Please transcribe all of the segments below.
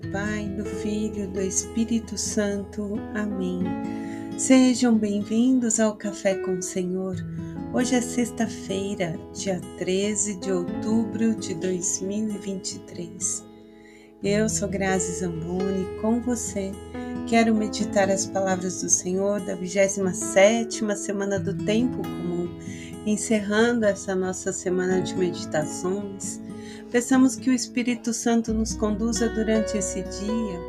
do Pai, do Filho, do Espírito Santo. Amém. Sejam bem-vindos ao Café com o Senhor. Hoje é sexta-feira, dia 13 de outubro de 2023. Eu sou Grazi Zamboni, com você quero meditar as palavras do Senhor da 27ª semana do Tempo Comum, encerrando essa nossa semana de meditações Peçamos que o Espírito Santo nos conduza durante esse dia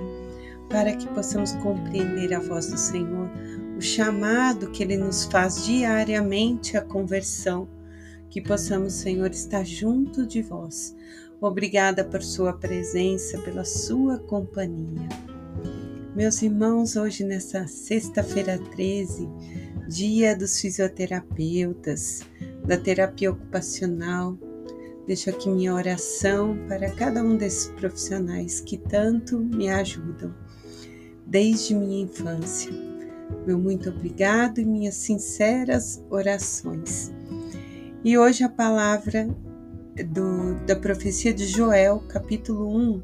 para que possamos compreender a voz do Senhor, o chamado que Ele nos faz diariamente à conversão, que possamos, Senhor, estar junto de vós. Obrigada por Sua presença, pela Sua companhia. Meus irmãos, hoje nessa sexta-feira 13, dia dos fisioterapeutas, da terapia ocupacional, Deixo aqui minha oração para cada um desses profissionais que tanto me ajudam desde minha infância. Meu muito obrigado e minhas sinceras orações. E hoje a palavra do, da profecia de Joel, capítulo 1,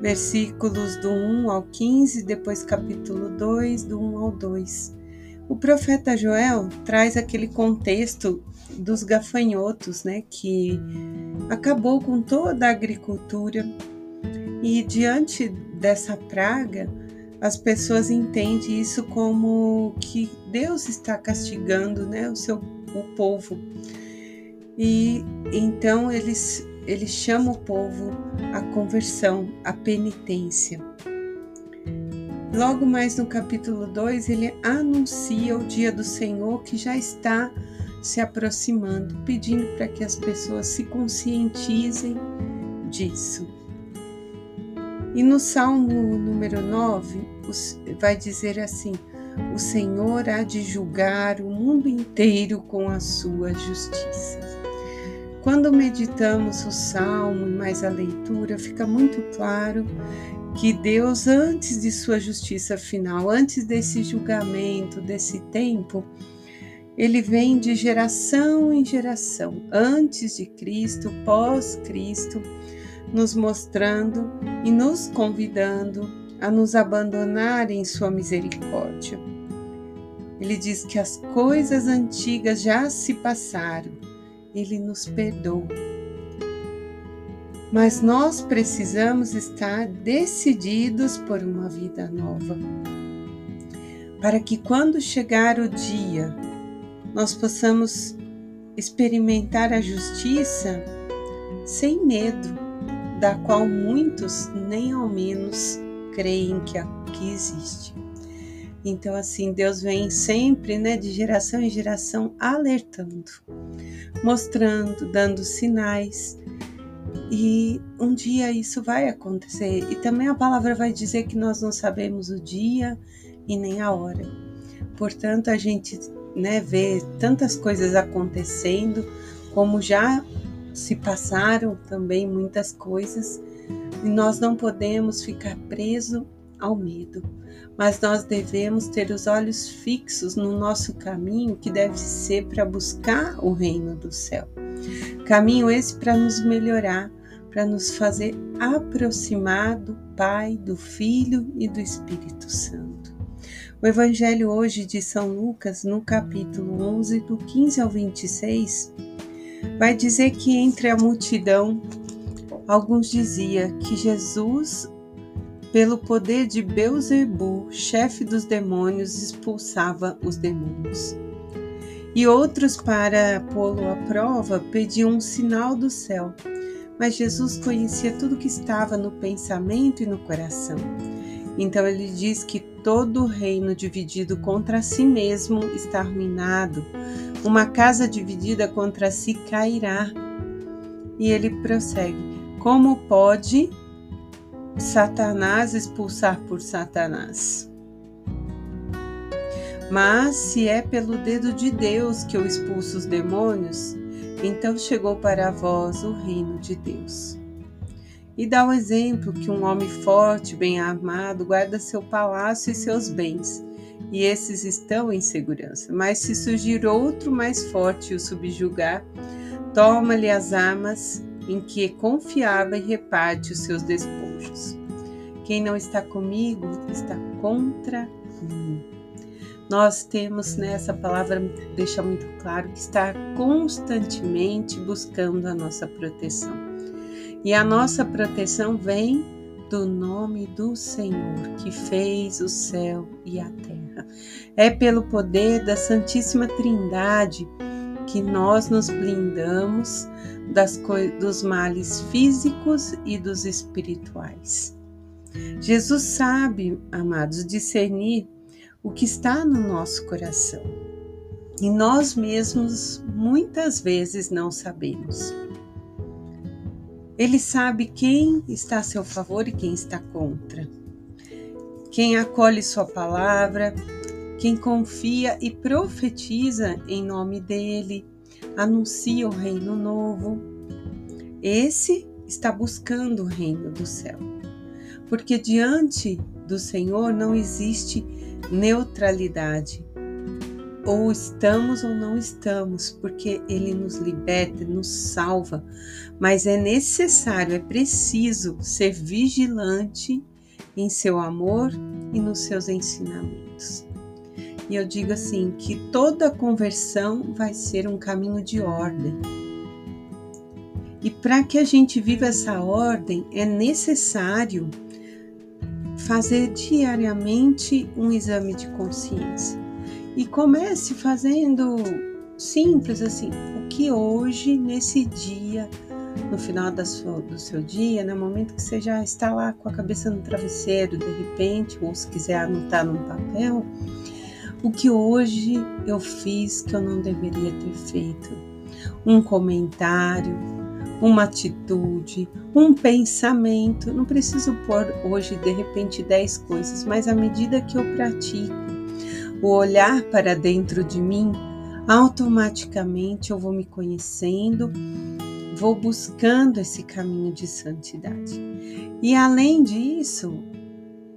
versículos do 1 ao 15, depois capítulo 2, do 1 ao 2. O profeta Joel traz aquele contexto dos gafanhotos, né, que acabou com toda a agricultura. E diante dessa praga, as pessoas entendem isso como que Deus está castigando, né, o seu o povo. E então eles ele chama o povo à conversão, à penitência. Logo mais no capítulo 2, ele anuncia o dia do Senhor que já está se aproximando, pedindo para que as pessoas se conscientizem disso. E no Salmo número 9, vai dizer assim: O Senhor há de julgar o mundo inteiro com a sua justiça. Quando meditamos o salmo e mais a leitura, fica muito claro que Deus, antes de sua justiça final, antes desse julgamento, desse tempo, ele vem de geração em geração, antes de Cristo, pós-Cristo, nos mostrando e nos convidando a nos abandonar em Sua misericórdia. Ele diz que as coisas antigas já se passaram, Ele nos perdoa. Mas nós precisamos estar decididos por uma vida nova, para que quando chegar o dia nós possamos experimentar a justiça sem medo, da qual muitos nem ao menos creem que, existe. Então, assim, Deus vem sempre, né, de geração em geração, alertando, mostrando, dando sinais. E um dia isso vai acontecer. E também a palavra vai dizer que nós não sabemos o dia e nem a hora. Portanto, a gente né, ver tantas coisas acontecendo, como já se passaram também muitas coisas, e nós não podemos ficar preso ao medo, mas nós devemos ter os olhos fixos no nosso caminho, que deve ser para buscar o reino do céu. Caminho esse para nos melhorar, para nos fazer aproximar do Pai, do Filho e do Espírito Santo. O Evangelho hoje de São Lucas, no capítulo 11, do 15 ao 26, vai dizer que entre a multidão, alguns diziam que Jesus, pelo poder de Beuzebu, chefe dos demônios, expulsava os demônios. E outros, para pô-lo à prova, pediam um sinal do céu. Mas Jesus conhecia tudo que estava no pensamento e no coração. Então ele diz que todo reino dividido contra si mesmo está arruinado. Uma casa dividida contra si cairá. E ele prossegue: Como pode Satanás expulsar por Satanás? Mas se é pelo dedo de Deus que eu expulso os demônios, então chegou para vós o reino de Deus. E dá o exemplo que um homem forte, bem armado, guarda seu palácio e seus bens, e esses estão em segurança. Mas se surgir outro mais forte e o subjugar, toma-lhe as armas em que confiava e reparte os seus despojos. Quem não está comigo está contra mim. Nós temos nessa né, palavra deixa muito claro que está constantemente buscando a nossa proteção. E a nossa proteção vem do nome do Senhor que fez o céu e a terra. É pelo poder da Santíssima Trindade que nós nos blindamos das dos males físicos e dos espirituais. Jesus sabe, amados, discernir o que está no nosso coração. E nós mesmos muitas vezes não sabemos. Ele sabe quem está a seu favor e quem está contra. Quem acolhe Sua palavra, quem confia e profetiza em nome dele, anuncia o reino novo. Esse está buscando o reino do céu. Porque diante do Senhor não existe neutralidade. Ou estamos ou não estamos, porque Ele nos liberta, nos salva. Mas é necessário, é preciso ser vigilante em seu amor e nos seus ensinamentos. E eu digo assim que toda conversão vai ser um caminho de ordem. E para que a gente viva essa ordem, é necessário fazer diariamente um exame de consciência. E comece fazendo simples assim, o que hoje, nesse dia, no final da sua, do seu dia, no momento que você já está lá com a cabeça no travesseiro, de repente, ou se quiser anotar num papel, o que hoje eu fiz que eu não deveria ter feito. Um comentário, uma atitude, um pensamento. Não preciso pôr hoje de repente 10 coisas, mas à medida que eu pratico o olhar para dentro de mim, automaticamente eu vou me conhecendo, vou buscando esse caminho de santidade. E além disso,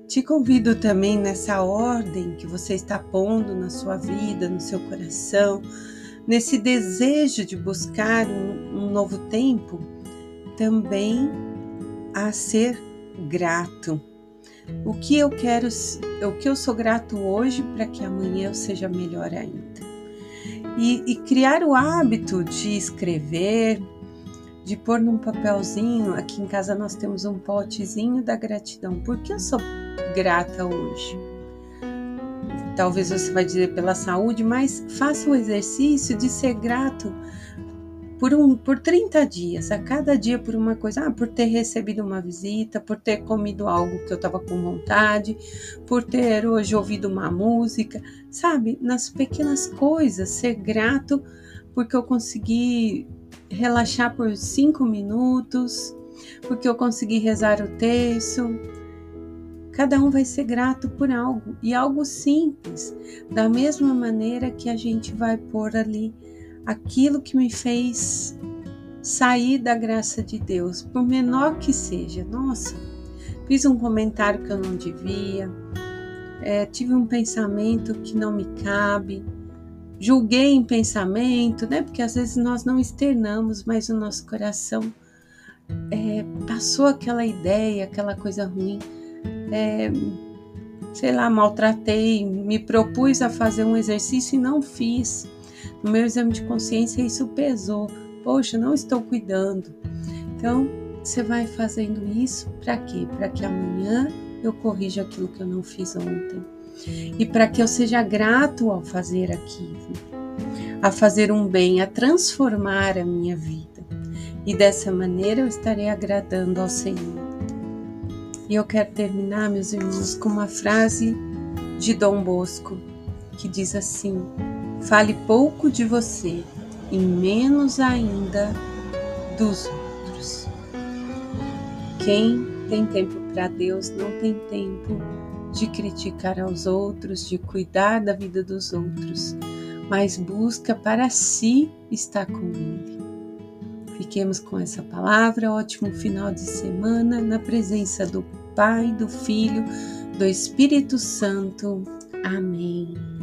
te convido também nessa ordem que você está pondo na sua vida, no seu coração, nesse desejo de buscar um, um novo tempo, também a ser grato. O que eu quero, o que eu sou grato hoje para que amanhã eu seja melhor ainda. E, e criar o hábito de escrever, de pôr num papelzinho. Aqui em casa nós temos um potezinho da gratidão. Por que eu sou grata hoje? Talvez você vai dizer pela saúde, mas faça o exercício de ser grato por, um, por 30 dias, a cada dia por uma coisa, ah, por ter recebido uma visita, por ter comido algo que eu estava com vontade, por ter hoje ouvido uma música, sabe? Nas pequenas coisas, ser grato porque eu consegui relaxar por cinco minutos, porque eu consegui rezar o texto, Cada um vai ser grato por algo e algo simples, da mesma maneira que a gente vai pôr ali aquilo que me fez sair da graça de Deus, por menor que seja. Nossa, fiz um comentário que eu não devia, é, tive um pensamento que não me cabe, julguei em pensamento, né? Porque às vezes nós não externamos, mas o nosso coração é, passou aquela ideia, aquela coisa ruim é, sei lá, maltratei, me propus a fazer um exercício e não fiz. No meu exame de consciência isso pesou. Poxa, não estou cuidando. Então, você vai fazendo isso para quê? Para que amanhã eu corrija aquilo que eu não fiz ontem. E para que eu seja grato ao fazer aquilo, a fazer um bem, a transformar a minha vida. E dessa maneira eu estarei agradando ao Senhor. E eu quero terminar, meus irmãos, com uma frase de Dom Bosco que diz assim: Fale pouco de você e menos ainda dos outros. Quem tem tempo para Deus não tem tempo de criticar aos outros, de cuidar da vida dos outros, mas busca para si estar com Ele. Fiquemos com essa palavra. Ótimo final de semana na presença do Pai, do Filho, do Espírito Santo. Amém.